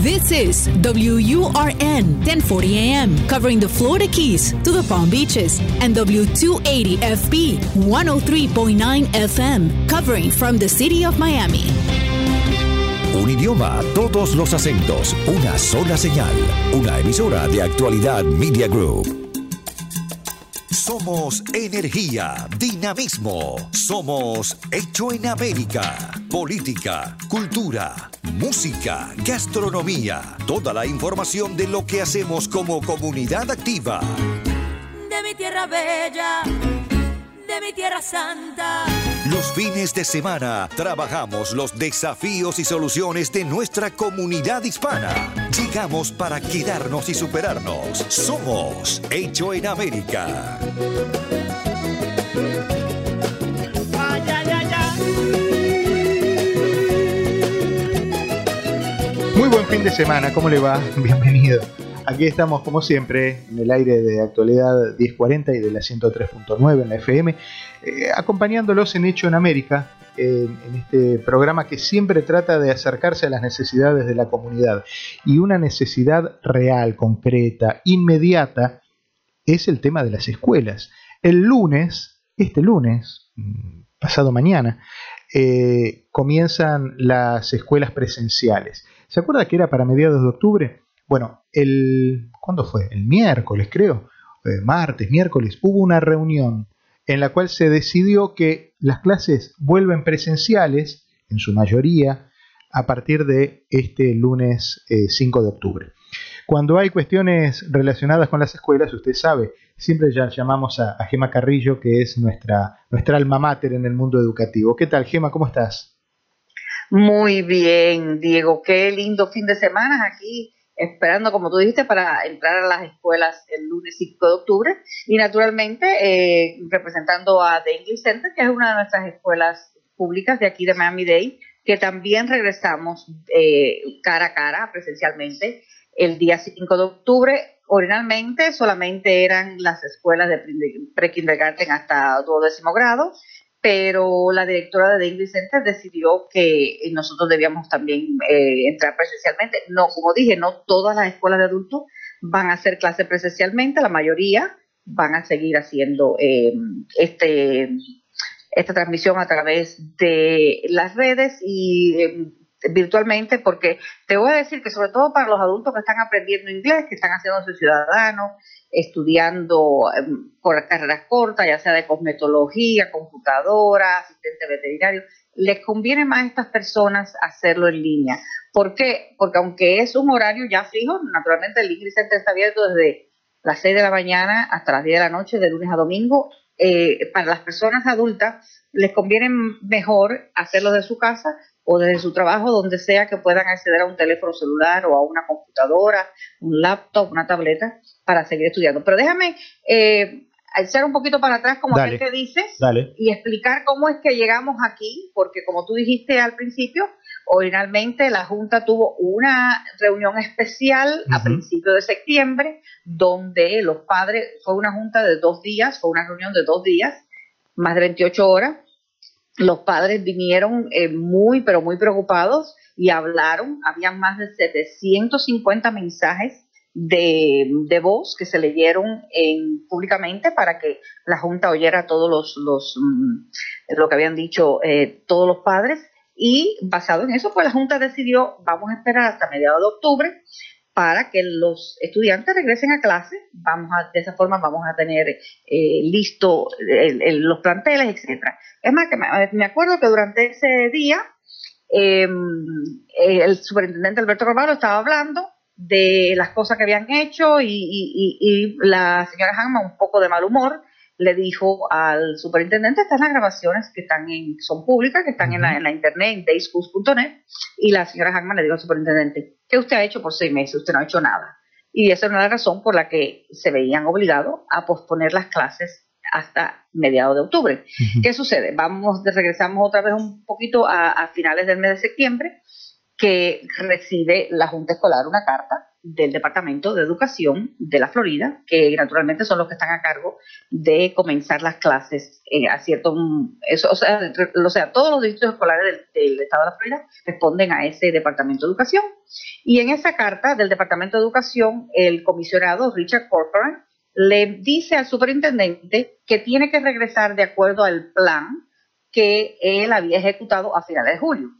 This is WURN 1040 AM, covering the Florida Keys to the Palm Beaches, and W280 FB 103.9 FM, covering from the city of Miami. Un idioma, todos los acentos, una sola señal. Una emisora de actualidad Media Group. Somos energía, dinamismo. Somos Hecho en América. Política, cultura, música, gastronomía. Toda la información de lo que hacemos como comunidad activa. De mi tierra bella, de mi tierra santa. Los fines de semana trabajamos los desafíos y soluciones de nuestra comunidad hispana. Llegamos para quedarnos y superarnos. Somos Hecho en América. Muy buen fin de semana, ¿cómo le va? Bienvenido. Aquí estamos como siempre en el aire de actualidad 1040 y de la 103.9 en la FM, eh, acompañándolos en Hecho en América, en, este programa que siempre trata de acercarse a las necesidades de la comunidad. Y una necesidad real, concreta, inmediata, es el tema de las escuelas. El lunes, este lunes, pasado mañana, eh, comienzan las escuelas presenciales. ¿Se acuerda que era para mediados de octubre? Bueno, el ¿cuándo fue? El miércoles, creo, eh, martes, miércoles, hubo una reunión en la cual se decidió que las clases vuelven presenciales, en su mayoría, a partir de este lunes eh, 5 de octubre. Cuando hay cuestiones relacionadas con las escuelas, usted sabe, siempre ya llamamos a, Gema Carrillo, que es nuestra, nuestra alma mater en el mundo educativo. ¿Qué tal, Gema? ¿Cómo estás? Muy bien, Diego. Qué lindo fin de semana aquí, esperando, como tú dijiste, para entrar a las escuelas el lunes 5 de octubre. Y naturalmente, eh, representando a The English Center, que es una de nuestras escuelas públicas de aquí de Miami-Dade, que también regresamos eh, cara a cara, presencialmente, el día 5 de octubre. Originalmente solamente eran las escuelas de pre-kindergarten hasta duodécimo grado, pero la directora de English Center decidió que nosotros debíamos también eh, entrar presencialmente. No, como dije, no todas las escuelas de adultos van a hacer clases presencialmente, la mayoría van a seguir haciendo eh, este, esta transmisión a través de las redes y eh, virtualmente, porque te voy a decir que sobre todo para los adultos que están aprendiendo inglés, que están haciéndose ciudadanos, estudiando eh, por carreras cortas, ya sea de cosmetología, computadora, asistente veterinario, les conviene más a estas personas hacerlo en línea. ¿Por qué? Porque aunque es un horario ya fijo, naturalmente el English Center está abierto desde las 6 de la mañana hasta las 10 de la noche, de lunes a domingo. Eh, para las personas adultas les conviene mejor hacerlo de su casa o desde su trabajo, donde sea que puedan acceder a un teléfono celular o a una computadora, un laptop, una tableta, para seguir estudiando. Pero déjame eh, echar un poquito para atrás, como aquel que dices, Dale. y explicar cómo es que llegamos aquí, porque como tú dijiste al principio, originalmente la Junta tuvo una reunión especial a principios de septiembre, donde los padres, fue una junta de dos días, fue una reunión de dos días, más de 28 horas, los padres vinieron eh, muy, pero muy preocupados y hablaron. Habían más de 750 mensajes de, de voz que se leyeron en, públicamente para que la Junta oyera todos los, los mm, lo que habían dicho eh, todos los padres. Y basado en eso, pues la Junta decidió, vamos a esperar hasta mediados de octubre para que los estudiantes regresen a clase. Vamos a, de esa forma vamos a tener eh, listo los planteles, etcétera. Es más, que me, acuerdo que durante ese día eh, el superintendente Alberto Romano estaba hablando de las cosas que habían hecho y, y- y- y la señora Hanma, un poco de mal humor, le dijo al superintendente, estas las grabaciones que están en, son públicas, que están en, la, en la internet, en dayschools.net, y la señora Hanma le dijo al superintendente, ¿qué usted ha hecho por seis meses? Usted no ha hecho nada. Y esa era la razón por la que se veían obligados a posponer las clases hasta mediados de octubre. ¿Qué sucede? Vamos, regresamos otra vez un poquito a, a finales del mes de septiembre, que recibe la Junta Escolar una carta del Departamento de Educación de la Florida, que naturalmente son los que están a cargo de comenzar las clases eh, a cierto... Eso, o, sea, o sea, todos los distritos escolares del, Estado de la Florida responden a ese Departamento de Educación. Y en esa carta del Departamento de Educación, el comisionado Richard Corcoran le dice al superintendente que tiene que regresar de acuerdo al plan que él había ejecutado a finales de julio.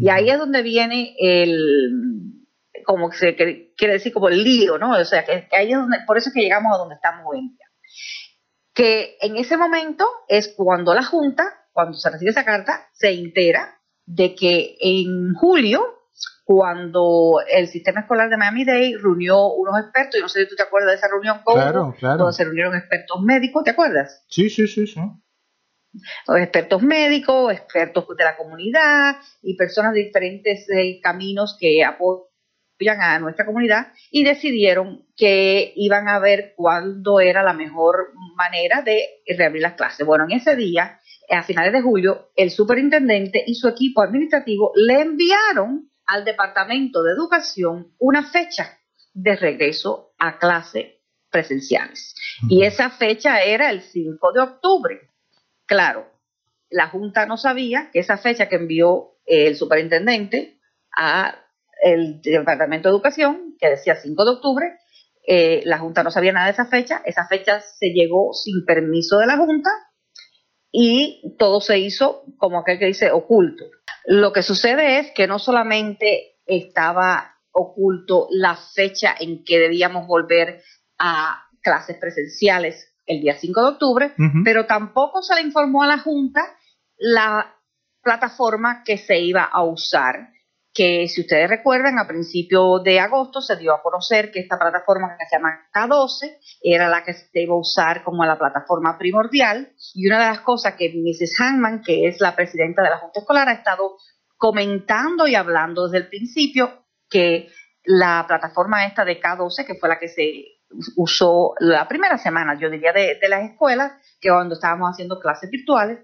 Y ahí es donde viene el, como se quiere decir, como el lío, ¿no? O sea, que, ahí es donde, por eso es que llegamos a donde estamos hoy en día. Que en ese momento es cuando la Junta, cuando se recibe esa carta, se entera de que en julio, cuando el sistema escolar de Miami-Dade reunió unos expertos, y no sé si tú te acuerdas de esa reunión, con claro, claro. donde se reunieron expertos médicos, ¿te acuerdas? Sí, sí, sí, sí expertos médicos, expertos de la comunidad y personas de diferentes eh, caminos que apoyan a nuestra comunidad y decidieron que iban a ver cuándo era la mejor manera de reabrir las clases. Bueno, en ese día, a finales de julio, el superintendente y su equipo administrativo le enviaron al Departamento de Educación una fecha de regreso a clases presenciales. Y esa fecha era el 5 de octubre. Claro, la Junta no sabía que esa fecha que envió el superintendente a el Departamento de Educación, que decía 5 de octubre, eh, la Junta no sabía nada de esa fecha, esa fecha se llegó sin permiso de la Junta y todo se hizo como aquel que dice oculto. Lo que sucede es que no solamente estaba oculto la fecha en que debíamos volver a clases presenciales el día 5 de octubre, pero tampoco se le informó a la Junta la plataforma que se iba a usar, que si ustedes recuerdan, a principios de agosto se dio a conocer que esta plataforma que se llama K12 era la que se iba a usar como la plataforma primordial y una de las cosas que Mrs. Hanman, que es la presidenta de la Junta Escolar, ha estado comentando y hablando desde el principio que la plataforma esta de K12, que fue la que se usó la primera semana, yo diría, de, las escuelas, que cuando estábamos haciendo clases virtuales,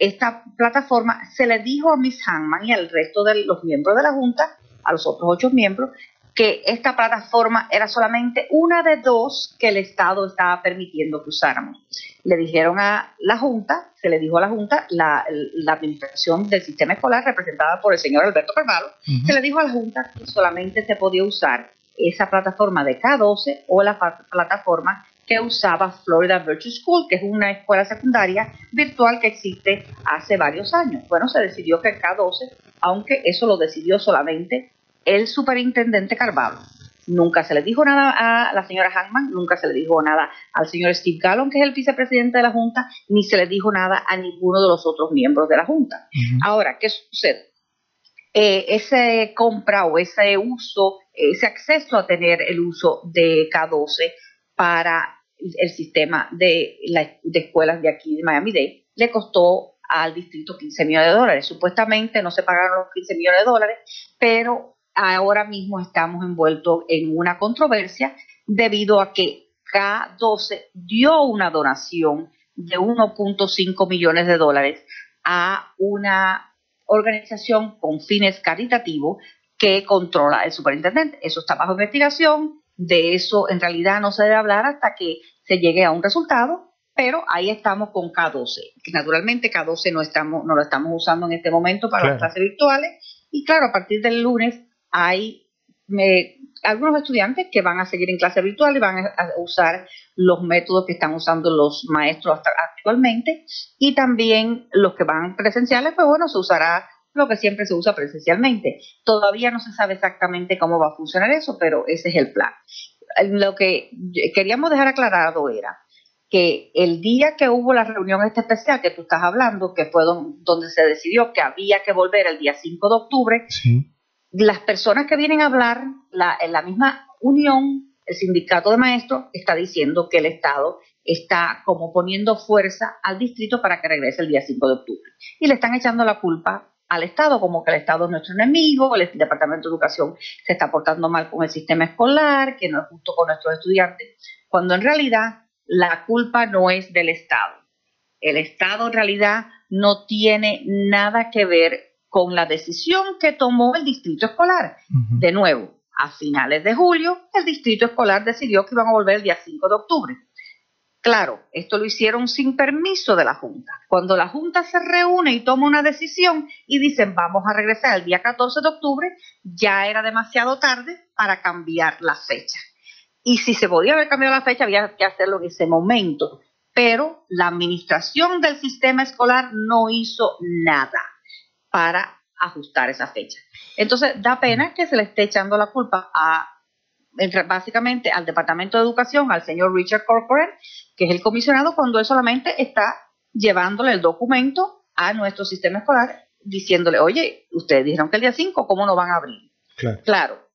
esta plataforma se le dijo a Miss Hanman y al resto de los miembros de la Junta, a los otros ocho miembros, que esta plataforma era solamente una de dos que el Estado estaba permitiendo que usáramos. Le dijeron a la Junta, se le dijo a la Junta, la, administración del sistema escolar representada por el señor Alberto Carvalho, se le dijo a la Junta que solamente se podía usar esa plataforma de K12 o la plataforma que usaba Florida Virtual School, que es una escuela secundaria virtual que existe hace varios años. Bueno, se decidió que K12, aunque eso lo decidió solamente el superintendente Carvalho. Nunca se le dijo nada a la señora Hackman, nunca se le dijo nada al señor Steve Gallon, que es el vicepresidente de la Junta, ni se le dijo nada a ninguno de los otros miembros de la Junta. Ahora, ¿qué sucede? Eh, ese compra o ese uso, ese acceso a tener el uso de K12 para el sistema de, de escuelas de aquí de Miami-Dade, le costó al distrito 15 millones de dólares. Supuestamente no se pagaron los 15 millones de dólares, pero ahora mismo estamos envueltos en una controversia debido a que K12 dio una donación de 1.5 millones de dólares a una organización con fines caritativos que controla el superintendente. Eso está bajo investigación, de eso en realidad no se debe hablar hasta que se llegue a un resultado, pero ahí estamos con K12, que naturalmente K12 no, estamos, no lo estamos usando en este momento para las clases virtuales, y claro, a partir del lunes hay algunos estudiantes que van a seguir en clase virtual y van a usar los métodos que están usando los maestros actualmente. Y también los que van presenciales, pues bueno, se usará lo que siempre se usa presencialmente. Todavía no se sabe exactamente cómo va a funcionar eso, pero ese es el plan. Lo que queríamos dejar aclarado era que el día que hubo la reunión esta especial que tú estás hablando, que fue donde se decidió que había que volver el día 5 de octubre, las personas que vienen a hablar, la, en la misma unión, el sindicato de maestros está diciendo que el Estado está como poniendo fuerza al distrito para que regrese el día 5 de octubre. Y le están echando la culpa al Estado, como que el Estado es nuestro enemigo, el Departamento de Educación se está portando mal con el sistema escolar, que no es justo con nuestros estudiantes, cuando en realidad la culpa no es del Estado. El Estado en realidad no tiene nada que ver con la decisión que tomó el distrito escolar. De nuevo, A finales de julio, el distrito escolar decidió que iban a volver el día 5 de octubre. Claro, esto lo hicieron sin permiso de la Junta. Cuando la Junta se reúne y toma una decisión y dicen vamos a regresar el día 14 de octubre, ya era demasiado tarde para cambiar la fecha. Y si se podía haber cambiado la fecha, había que hacerlo en ese momento. Pero la administración del sistema escolar no hizo nada para ajustar esa fecha. Entonces, da pena que se le esté echando la culpa a básicamente al Departamento de Educación, al señor Richard Corcoran, que es el comisionado, cuando él solamente está llevándole el documento a nuestro sistema escolar, diciéndole, oye, ustedes dijeron que el día 5, ¿cómo no van a abrir? Claro.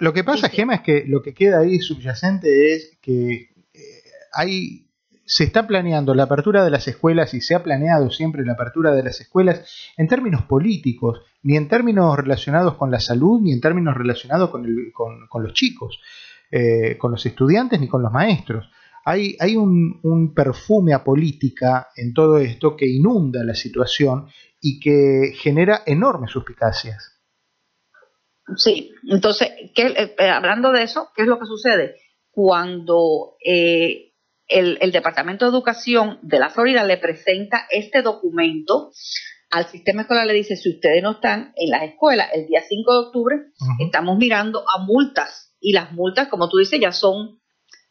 lo, que pasa, Gema, es que lo que queda ahí subyacente es que eh, hay se está planeando la apertura de las escuelas y se ha planeado siempre la apertura de las escuelas en términos políticos, ni en términos relacionados con la salud, ni en términos relacionados con, los chicos, eh, con los estudiantes, ni con los maestros. Hay, hay un, perfume a política en todo esto que inunda la situación y que genera enormes suspicacias. Sí, entonces, eh, hablando de eso, ¿qué es lo que sucede? Cuando eh, el, Departamento de Educación de la Florida le presenta este documento al sistema escolar, le dice, si ustedes no están en las escuelas el día 5 de octubre, estamos mirando a multas. Y las multas, como tú dices, ya son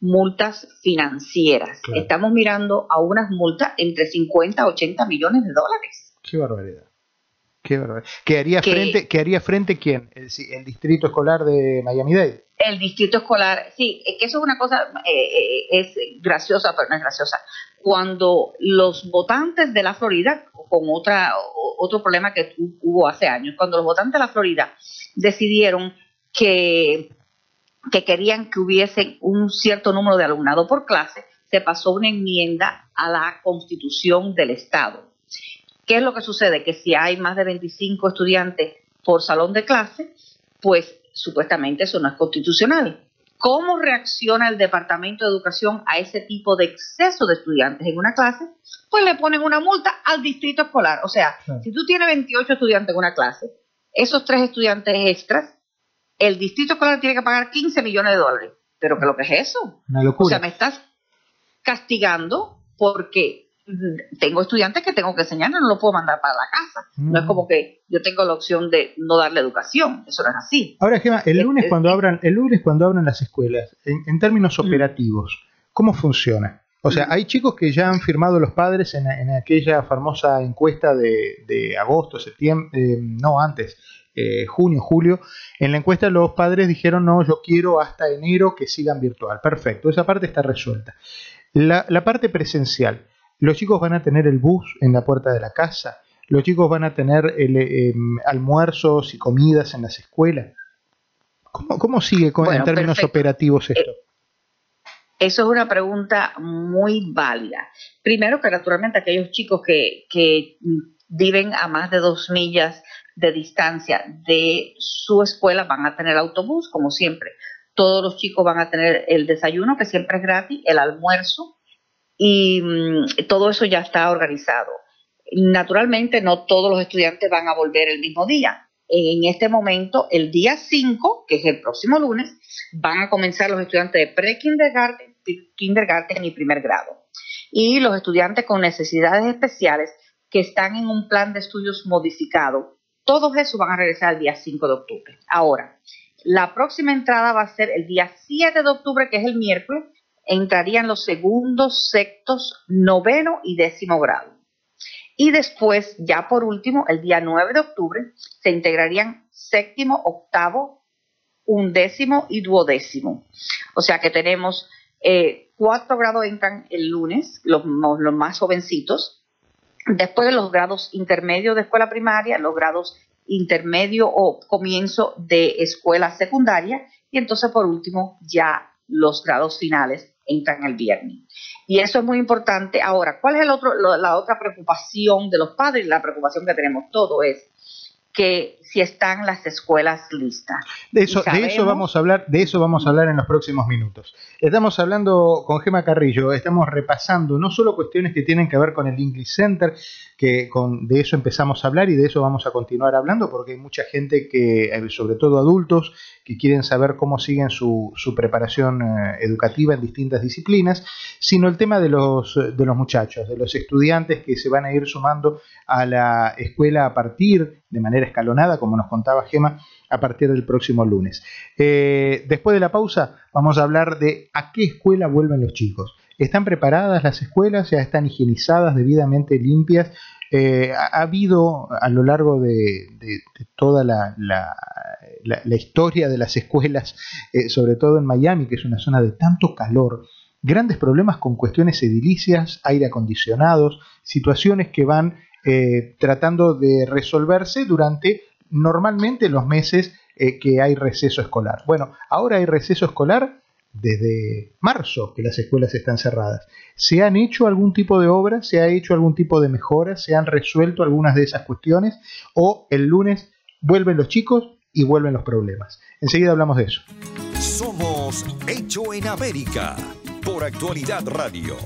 multas financieras. Estamos mirando a unas multas entre 50 a 80 millones de dólares. Qué barbaridad. Qué. ¿Qué haría, frente, ¿qué haría frente quién? El, el distrito escolar de Miami-Dade el distrito escolar, sí, es que eso es una cosa, eh, eh, es graciosa, pero no es graciosa. Cuando los votantes de la Florida, con otra, otro problema que hubo hace años, cuando los votantes de la Florida decidieron que, que querían que hubiese un cierto número de alumnado por clase, se pasó una enmienda a la constitución del Estado. ¿Qué es lo que sucede? Que si hay más de 25 estudiantes por salón de clase, pues supuestamente eso no es constitucional. ¿Cómo reacciona el Departamento de Educación a ese tipo de exceso de estudiantes en una clase? Pues le ponen una multa al distrito escolar. O sea, si tú tienes 28 estudiantes en una clase, esos tres estudiantes extras, el distrito escolar tiene que pagar 15 millones de dólares. ¿Pero qué lo que es eso? Una locura. O sea, me estás castigando porque tengo estudiantes que tengo que enseñar, no lo puedo mandar para la casa. No es mm. como que yo tengo la opción de no darle educación, eso no es así. Ahora, Gemma, el lunes cuando abran, el lunes cuando abran las escuelas, en, términos mm. operativos, ¿cómo funciona? O sea, mm. hay chicos que ya han firmado los padres en, aquella famosa encuesta de, agosto, septiembre, eh, no antes, eh, junio, julio. En la encuesta los padres dijeron, no, yo quiero hasta enero que sigan virtual. Perfecto, esa parte está resuelta. La, la parte presencial. Los chicos van a tener el bus en la puerta de la casa. Los chicos van a tener em, almuerzos y comidas en las escuelas. ¿Cómo, sigue en términos operativos esto? Eh, eso es una pregunta muy válida. Primero que naturalmente aquellos chicos que, que viven a más de dos millas de distancia de su escuela van a tener autobús, como siempre. Todos los chicos van a tener el desayuno, que siempre es gratis, el almuerzo, y mm, todo eso ya está organizado. Naturalmente, no todos los estudiantes van a volver el mismo día. En este momento, el día 5, que es el próximo lunes, van a comenzar los estudiantes de pre-kindergarten, kindergarten y primer grado. Y los estudiantes con necesidades especiales que están en un plan de estudios modificado, todos esos van a regresar el día 5 de octubre. Ahora, la próxima entrada va a ser el día 7 de octubre, que es el miércoles, entrarían los segundos, sextos, noveno y décimo grado. Y después, ya por último, el día 9 de octubre, se integrarían séptimo, octavo, undécimo y duodécimo. O sea que tenemos eh, cuatro grados entran el lunes, los, los más jovencitos. Después los grados intermedios de escuela primaria, los grados intermedio o comienzo de escuela secundaria. Y entonces, por último, ya los grados finales entran el viernes. Y eso es muy importante. Ahora, ¿cuál es el otro, la otra preocupación de los padres? La preocupación que tenemos todos es, que si están las escuelas listas. De eso, de eso vamos a hablar, de eso vamos a hablar en los próximos minutos. Estamos hablando con Gema Carrillo, estamos repasando no solo cuestiones que tienen que ver con el English Center, que con, de eso empezamos a hablar y de eso vamos a continuar hablando, porque hay mucha gente que, eh, sobre todo adultos, que quieren saber cómo siguen su, su preparación eh, educativa en distintas disciplinas, sino el tema de los, de los muchachos, de los estudiantes que se van a ir sumando a la escuela a partir de manera escalonada, como nos contaba Gema, a partir del próximo lunes. Eh, después de la pausa vamos a hablar de a qué escuela vuelven los chicos. ¿Están preparadas las escuelas? ¿Ya están higienizadas, debidamente limpias? Eh, ha, habido a lo largo de, toda la, historia de las escuelas, eh, sobre todo en Miami, que es una zona de tanto calor, grandes problemas con cuestiones edilicias, aire acondicionados, situaciones que van eh, tratando de resolverse durante normalmente los meses que hay receso escolar. Bueno, ahora hay receso escolar desde marzo que las escuelas están cerradas. ¿Se han hecho algún tipo de obra? ¿Se ha hecho algún tipo de mejora? ¿Se han resuelto algunas de esas cuestiones? ¿O el lunes vuelven los chicos y vuelven los problemas? Enseguida hablamos de eso. Somos Hecho en América por Actualidad Radio.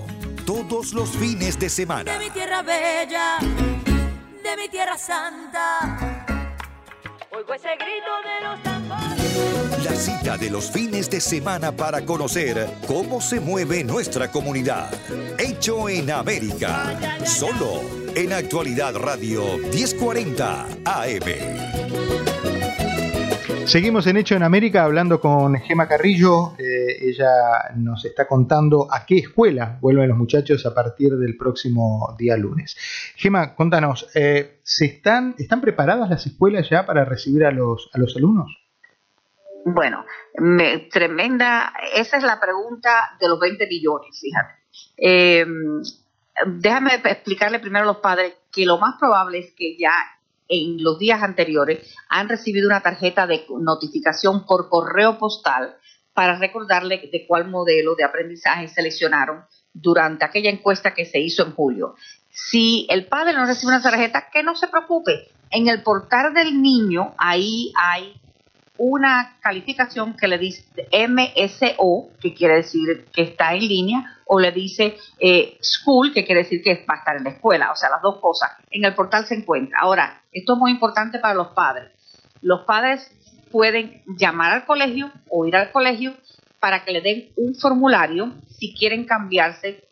Todos los fines de semana. De mi tierra bella, de mi tierra santa. Oigo ese grito de los la cita de los fines de semana para conocer cómo se mueve nuestra comunidad. Hecho en América. Solo en Actualidad Radio 1040 AM. Seguimos en Hecho en América hablando con Gema Carrillo. Eh, ella nos está contando a qué escuela vuelven los muchachos a partir del próximo día lunes. Gema, contanos, eh, ¿se están, ¿están preparadas las escuelas ya para recibir a los, a los alumnos? Bueno, tremenda, esa es la pregunta de los 20 millones, fíjate. Em, déjame explicarle primero a los padres que lo más probable es que ya en los días anteriores han recibido una tarjeta de notificación por correo postal para recordarle de cuál modelo de aprendizaje seleccionaron durante aquella encuesta que se hizo en julio. Si el padre no recibe una tarjeta, que no se preocupe. En el portal del niño, ahí hay una calificación que le dice MSO, que quiere decir que está en línea, o le dice eh, school, que quiere decir que va a estar en la escuela. O sea, las dos cosas. En el portal se encuentra. Ahora, esto es muy importante para los padres. Los padres pueden llamar al colegio o ir al colegio para que le den un formulario si quieren cambiarse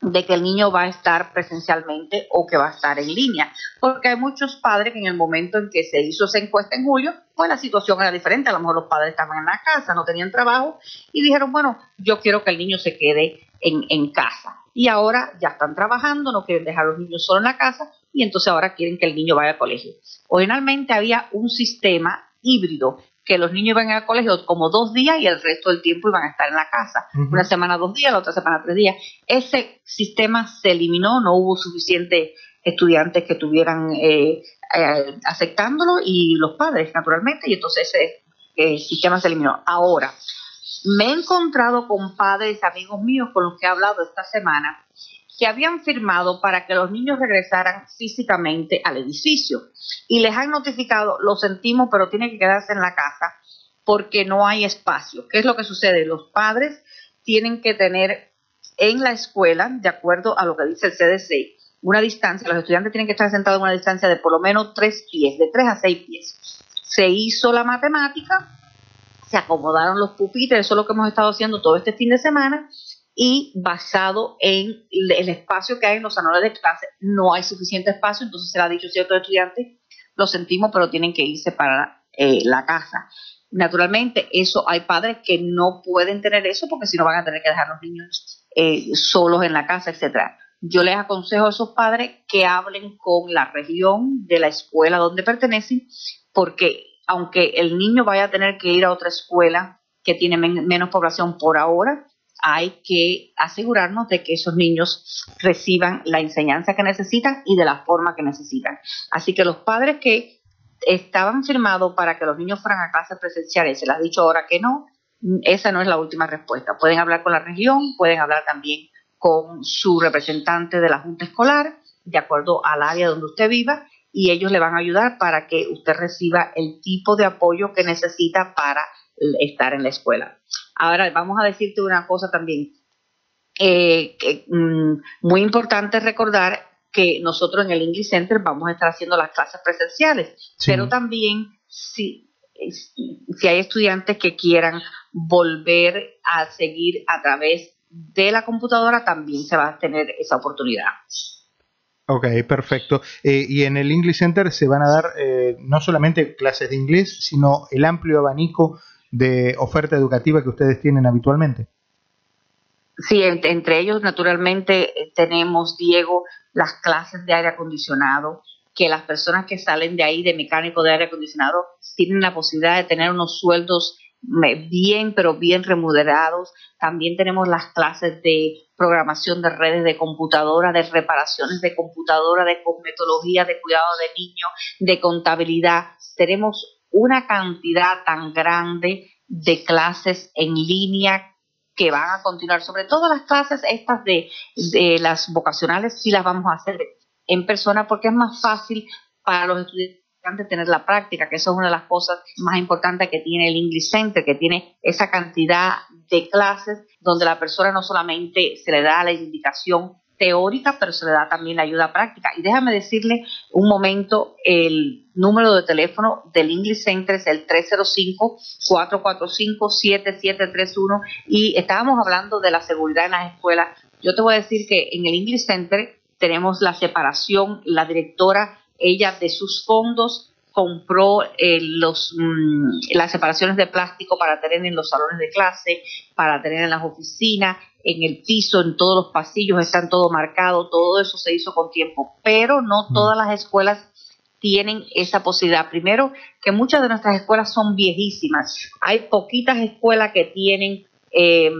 de que el niño va a estar presencialmente o que va a estar en línea. Porque hay muchos padres que en el momento en que se hizo esa encuesta en julio, pues la situación era diferente. A lo mejor los padres estaban en la casa, no tenían trabajo y dijeron, bueno, yo quiero que el niño se quede en, en casa. Y ahora ya están trabajando, no quieren dejar a los niños solo en la casa y entonces ahora quieren que el niño vaya al colegio. Originalmente había un sistema híbrido que los niños iban al colegio como dos días y el resto del tiempo iban a estar en la casa. Una semana dos días, la otra semana tres días. Ese sistema se eliminó, no hubo suficientes estudiantes que estuvieran eh, eh, aceptándolo y los padres, naturalmente, y entonces ese eh, sistema se eliminó. Ahora, me he encontrado con padres, amigos míos con los que he hablado esta semana, que habían firmado para que los niños regresaran físicamente al edificio y les han notificado, lo sentimos, pero tiene que quedarse en la casa porque no hay espacio. ¿Qué es lo que sucede? Los padres tienen que tener en la escuela, de acuerdo a lo que dice el CDC, una distancia, los estudiantes tienen que estar sentados en una distancia de por lo menos tres pies, de tres a seis pies. Se hizo la matemática, se acomodaron los pupitres, eso es lo que hemos estado haciendo todo este fin de semana, y basado en el espacio que hay en los salones de clase, no hay suficiente espacio, entonces se le ha dicho a ciertos estudiantes, lo sentimos, pero tienen que irse para eh, la casa. Naturalmente, eso hay padres que no pueden tener eso porque si no van a tener que dejar a los niños eh, solos en la casa, etcétera. Yo les aconsejo a esos padres que hablen con la región de la escuela donde pertenecen, porque aunque el niño vaya a tener que ir a otra escuela que tiene menos población por ahora, hay que asegurarnos de que esos niños reciban la enseñanza que necesitan y de la forma que necesitan. Así que los padres que estaban firmados para que los niños fueran a clases presenciales, se les ha dicho ahora que no, esa no es la última respuesta. Pueden hablar con la región, pueden hablar también con su representante de la Junta Escolar, de acuerdo al área donde usted viva, y ellos le van a ayudar para que usted reciba el tipo de apoyo que necesita para estar en la escuela. Ahora, vamos a decirte una cosa también. Eh, mm, muy importante recordar que nosotros en el English Center vamos a estar haciendo las clases presenciales, pero también si, si hay estudiantes que quieran volver a seguir a través de la computadora, también se va a tener esa oportunidad. Ok, perfecto. Eh, y en el English Center se van a dar eh, no solamente clases de inglés, sino el amplio abanico de oferta educativa que ustedes tienen habitualmente. Sí, entre ellos naturalmente eh, tenemos, Diego, las clases de aire acondicionado, que las personas que salen de ahí de mecánico de aire acondicionado tienen la posibilidad de tener unos sueldos bien, pero bien remunerados. También tenemos las clases de programación de redes de computadora, de reparaciones de computadora, de cosmetología, de cuidado de niños, de contabilidad. Tenemos una cantidad tan grande de clases en línea que van a continuar, sobre todo las clases estas de, las vocacionales, sí las vamos a hacer en persona porque es más fácil para los estudiantes tener la práctica, que eso es una de las cosas más importantes que tiene el English Center, que tiene esa cantidad de clases donde la persona no solamente se le da la indicación teórica, pero se le da también la ayuda práctica. Y déjame decirle un momento, el número de teléfono del English Center es el 305-445-7731 y estábamos hablando de la seguridad en las escuelas. Yo te voy a decir que en el English Center tenemos la separación, la directora ella de sus fondos compró eh, los, mm, las separaciones de plástico para tener en los salones de clase, para tener en las oficinas, en el piso, en todos los pasillos, están todo marcado, todo eso se hizo con tiempo, pero no mm. todas las escuelas tienen esa posibilidad. Primero, que muchas de nuestras escuelas son viejísimas. Hay poquitas escuelas que tienen, eh,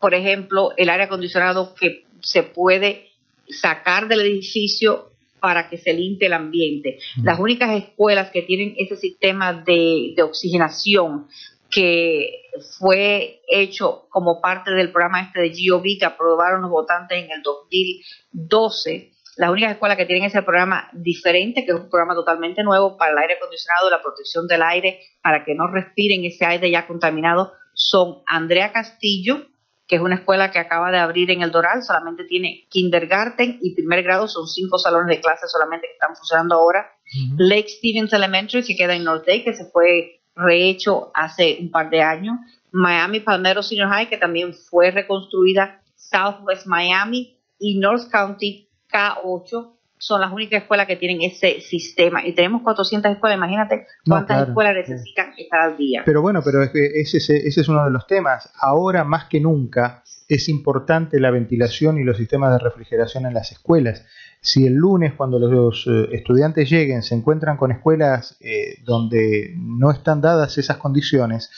por ejemplo, el aire acondicionado que se puede sacar del edificio para que se limpie el ambiente. Las únicas escuelas que tienen ese sistema de, oxigenación que fue hecho como parte del programa este de GOV que aprobaron los votantes en el 2012, las únicas escuelas que tienen ese programa diferente, que es un programa totalmente nuevo para el aire acondicionado, la protección del aire, para que no respiren ese aire ya contaminado, son Andrea Castillo, que es una escuela que acaba de abrir en el Doral, solamente tiene kindergarten y primer grado, son cinco salones de clase solamente que están funcionando ahora. Lake Stevens Elementary, que queda en North Lake, que se fue rehecho hace un par de años. Miami Palmero Senior High, que también fue reconstruida. Southwest Miami y North County K8 son las únicas escuelas que tienen ese sistema. Y tenemos 400 escuelas, imagínate cuántas escuelas necesitan estar al día. Pero bueno, pero ese, ese es uno de los temas. Ahora más que nunca es importante la ventilación y los sistemas de refrigeración en las escuelas. Si el lunes, cuando los eh, estudiantes lleguen, se encuentran con escuelas eh, donde no están dadas esas condiciones,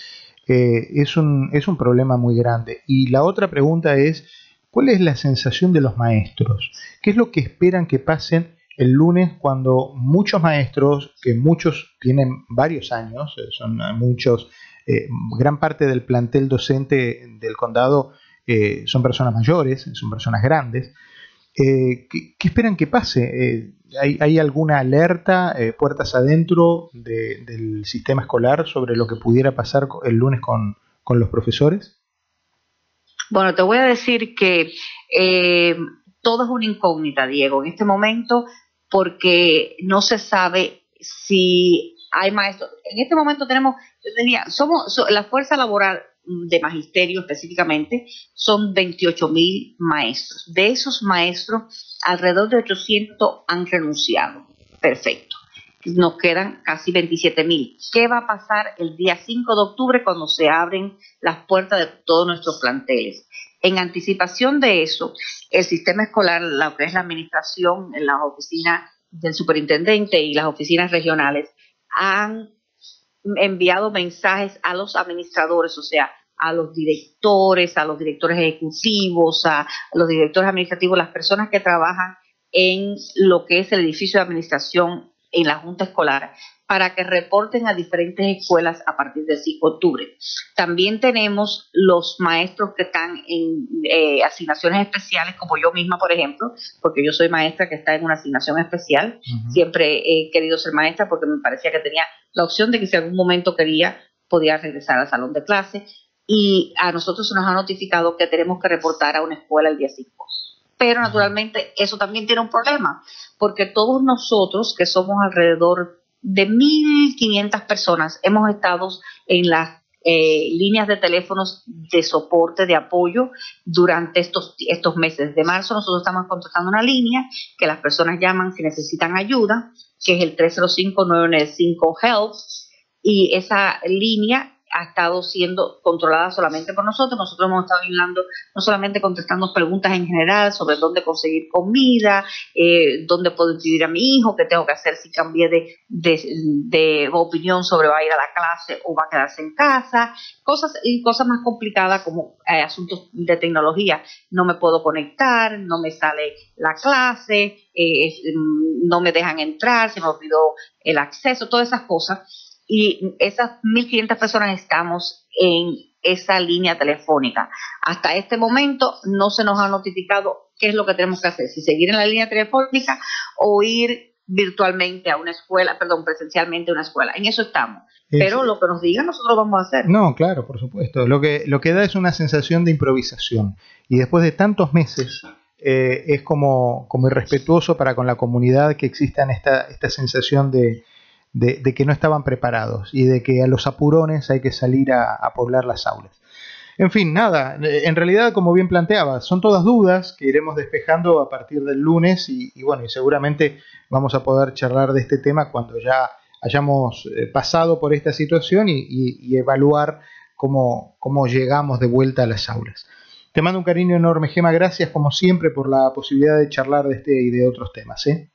eh, es, un, es un problema muy grande. Y la otra pregunta es, ¿Cuál es la sensación de los maestros? ¿Qué es lo que esperan que pasen el lunes cuando muchos maestros, que muchos tienen varios años, son muchos, gran parte del plantel docente del condado eh, son personas mayores, son personas grandes, ¿qué, esperan que pase? ¿hay, alguna alerta, puertas adentro del sistema escolar sobre lo que pudiera pasar el lunes con los profesores? Bueno, te voy a decir que eh, todo es una incógnita, Diego, en este momento, porque no se sabe si hay maestros. En este momento tenemos, yo diría, somos la fuerza laboral de magisterio específicamente, son 28 mil maestros. De esos maestros, alrededor de 800 han renunciado. Perfecto nos quedan casi 27 mil. ¿Qué va a pasar el día 5 de octubre cuando se abren las puertas de todos nuestros planteles? En anticipación de eso, el sistema escolar, lo que es la administración, en las oficinas del superintendente y las oficinas regionales, han enviado mensajes a los administradores, o sea, a los directores, a los directores ejecutivos, a los directores administrativos, las personas que trabajan en lo que es el edificio de administración en la Junta Escolar para que reporten a diferentes escuelas a partir del 5 de octubre. También tenemos los maestros que están en eh, asignaciones especiales, como yo misma, por ejemplo, porque yo soy maestra que está en una asignación especial. Siempre he querido ser maestra porque me parecía que tenía la opción de que si algún momento quería, podía regresar al salón de clase. Y a nosotros se nos ha notificado que tenemos que reportar a una escuela el día 5. Pero naturalmente eso también tiene un problema, porque todos nosotros, que somos alrededor de 1.500 personas hemos estado en las eh, líneas de teléfonos de soporte, de apoyo durante estos, estos meses de marzo. Nosotros estamos contratando una línea que las personas llaman si necesitan ayuda, que es el 305-995-HELP, y esa línea ha estado siendo controlada solamente por nosotros. Nosotros hemos estado hablando, no solamente contestando preguntas en general sobre dónde conseguir comida, eh, dónde puedo inscribir a mi hijo, qué tengo que hacer si cambié de, de, opinión sobre va a ir a la clase o va a quedarse en casa, cosas, y cosas más complicadas como eh, asuntos de tecnología. No me puedo conectar, no me sale la clase, eh, no me dejan entrar, se me olvidó el acceso, todas esas cosas y esas 1.500 personas estamos en esa línea telefónica. Hasta este momento no se nos ha notificado qué es lo que tenemos que hacer, si seguir en la línea telefónica o ir virtualmente a una escuela, perdón, presencialmente a una escuela. En eso estamos. Pero lo que nos digan nosotros vamos a hacer. No, claro, por supuesto. Lo que, lo que da es una sensación de improvisación. Y después de tantos meses eh, es como, como irrespetuoso para con la comunidad que exista esta, esta sensación de, de, que no estaban preparados y de que a los apurones hay que salir a, poblar las aulas. En fin, nada, en realidad, como bien planteaba, son todas dudas que iremos despejando a partir del lunes y, bueno, y seguramente vamos a poder charlar de este tema cuando ya hayamos eh, pasado por esta situación y, evaluar cómo, cómo, llegamos de vuelta a las aulas. Te mando un cariño enorme, Gema, gracias como siempre por la posibilidad de charlar de este y de otros temas. ¿eh?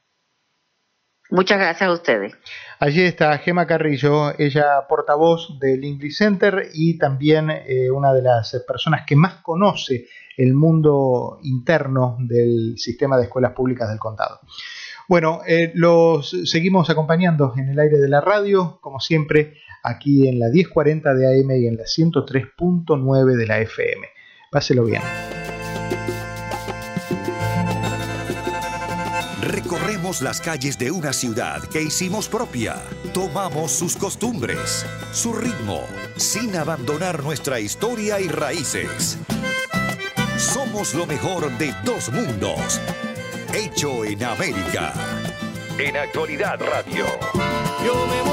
Muchas gracias a ustedes. Allí está Gema Carrillo, ella portavoz del English Center y también eh, una de las personas que más conoce el mundo interno del sistema de escuelas públicas del condado. Bueno, eh, los seguimos acompañando en el aire de la radio, como siempre, aquí en la 1040 de AM y en la 103.9 de la FM. Páselo bien. Las calles de una ciudad que hicimos propia. Tomamos sus costumbres, su ritmo, sin abandonar nuestra historia y raíces. Somos lo mejor de dos mundos. Hecho en América. En Actualidad Radio. Yo me